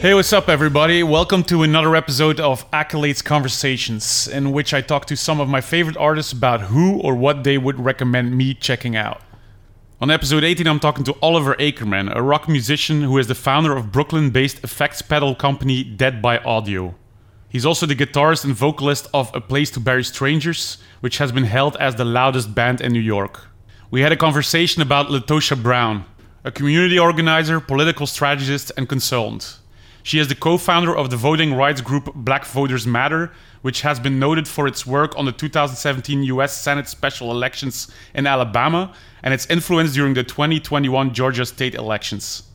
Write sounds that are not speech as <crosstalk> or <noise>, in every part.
Hey, what's up, everybody? Welcome to another episode of Accolades Conversations, in which I talk to some of my favorite artists about who or what they would recommend me checking out. On episode 18, I'm talking to Oliver Ackermann, a rock musician who is the founder of Brooklyn based effects pedal company Dead by Audio. He's also the guitarist and vocalist of A Place to Bury Strangers, which has been hailed as the loudest band in New York. We had a conversation about LaTosha Brown, a community organizer, political strategist, and consultant. She is the co founder of the voting rights group Black Voters Matter, which has been noted for its work on the 2017 US Senate special elections in Alabama and its influence during the 2021 Georgia state elections.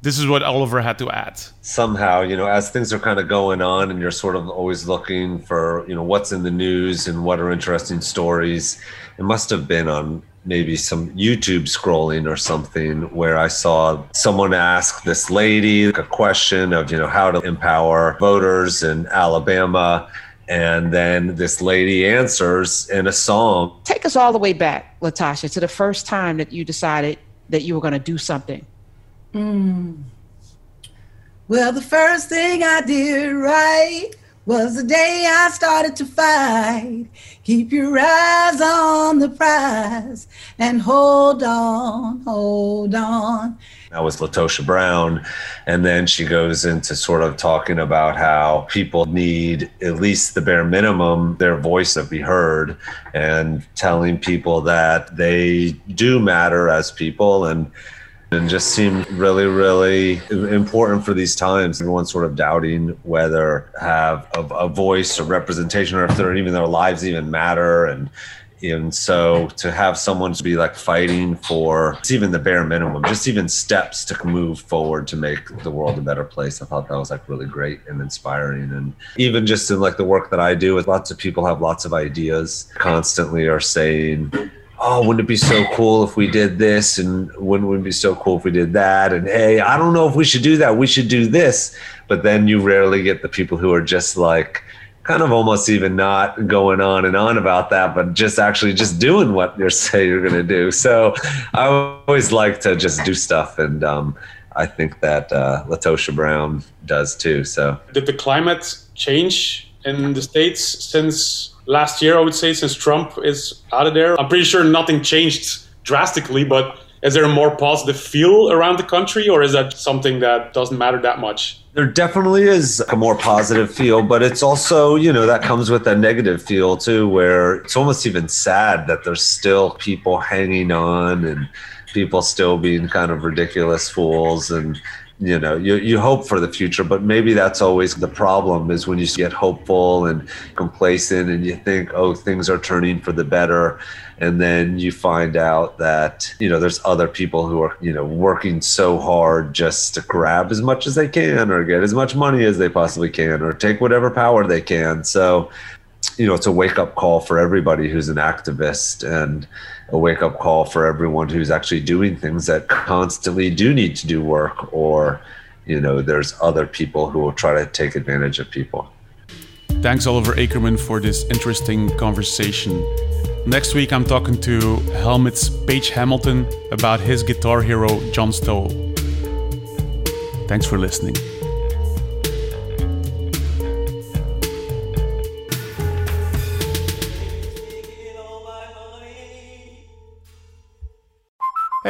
This is what Oliver had to add. Somehow, you know, as things are kind of going on and you're sort of always looking for, you know, what's in the news and what are interesting stories, it must have been on maybe some YouTube scrolling or something where I saw someone ask this lady a question of, you know, how to empower voters in Alabama. And then this lady answers in a song. Take us all the way back, LaTosha, to the first time that you decided that you were going to do something. Mm. Well, the first thing I did right was the day I started to fight. Keep your eyes on the prize and hold on, hold on. That was LaTosha Brown. And then she goes into sort of talking about how people need at least the bare minimum, their voice to be heard, and telling people that they do matter as people and and just seemed really, really important for these times. Everyone's sort of doubting whether have a, a voice or representation or if their even their lives even matter. And and so to have someone to be like fighting for even the bare minimum, just even steps to move forward to make the world a better place, I thought that was like really great and inspiring. And even just in like the work that I do with lots of people have lots of ideas, constantly are saying, oh, wouldn't it be so cool if we did this? And wouldn't it be so cool if we did that? And hey, I don't know if we should do that. We should do this. But then you rarely get the people who are just like, kind of almost even not going on and on about that, but just actually just doing what you <laughs> say you're going to do. So I always like to just do stuff. And um, I think that uh, LaTosha Brown does too. So did the climate change in the States since last year, I would say, since Trump is out of there. I'm pretty sure nothing changed drastically, but is there a more positive feel around the country, or is that something that doesn't matter that much? There definitely is a more positive feel, but it's also, you know, that comes with a negative feel too, where it's almost even sad that there's still people hanging on and people still being kind of ridiculous fools and you know you, you hope for the future but maybe that's always the problem is when you get hopeful and complacent and you think oh things are turning for the better. And then you find out that you know there's other people who are you know working so hard just to grab as much as they can or get as much money as they possibly can or take whatever power they can. So you know it's a wake up call for everybody who's an activist and a wake up call for everyone who's actually doing things that constantly do need to do work or you know there's other people who will try to take advantage of people. Thanks oliver ackermann for this interesting conversation. Next week i'm talking to helmet's Page hamilton about his guitar hero john stoll. Thanks for listening